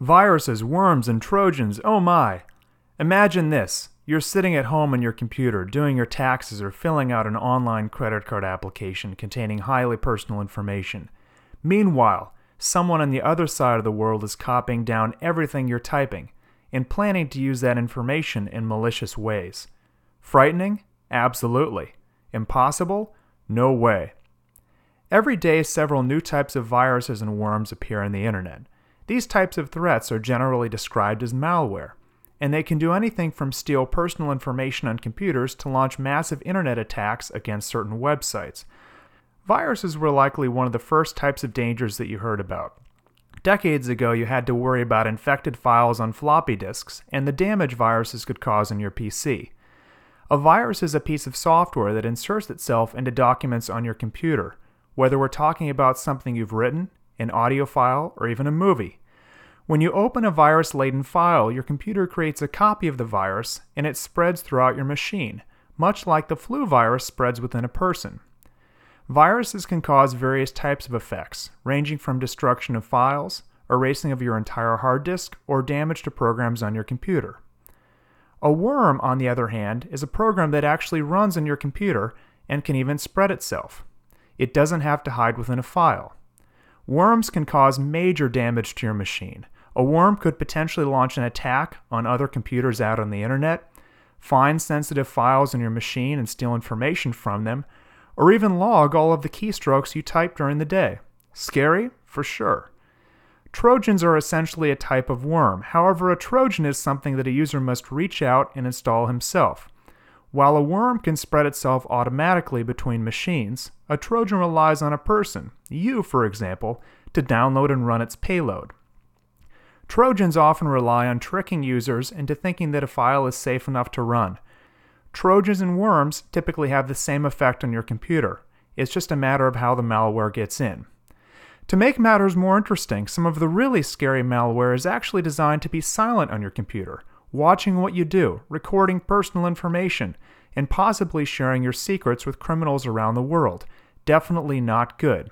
Viruses, worms, and Trojans, oh my! Imagine this you're sitting at home on your computer doing your taxes or filling out an online credit card application containing highly personal information. Meanwhile, someone on the other side of the world is copying down everything you're typing and planning to use that information in malicious ways. Frightening? Absolutely. Impossible? No way. Every day, several new types of viruses and worms appear on the internet. These types of threats are generally described as malware, and they can do anything from steal personal information on computers to launch massive internet attacks against certain websites. Viruses were likely one of the first types of dangers that you heard about. Decades ago, you had to worry about infected files on floppy disks and the damage viruses could cause on your PC. A virus is a piece of software that inserts itself into documents on your computer, whether we're talking about something you've written, an audio file, or even a movie. When you open a virus laden file, your computer creates a copy of the virus and it spreads throughout your machine, much like the flu virus spreads within a person. Viruses can cause various types of effects, ranging from destruction of files, erasing of your entire hard disk, or damage to programs on your computer. A worm, on the other hand, is a program that actually runs on your computer and can even spread itself. It doesn't have to hide within a file. Worms can cause major damage to your machine. A worm could potentially launch an attack on other computers out on the internet, find sensitive files on your machine and steal information from them, or even log all of the keystrokes you type during the day. Scary? For sure. Trojans are essentially a type of worm. However, a Trojan is something that a user must reach out and install himself. While a worm can spread itself automatically between machines, a Trojan relies on a person, you for example, to download and run its payload. Trojans often rely on tricking users into thinking that a file is safe enough to run. Trojans and worms typically have the same effect on your computer. It's just a matter of how the malware gets in. To make matters more interesting, some of the really scary malware is actually designed to be silent on your computer, watching what you do, recording personal information, and possibly sharing your secrets with criminals around the world. Definitely not good.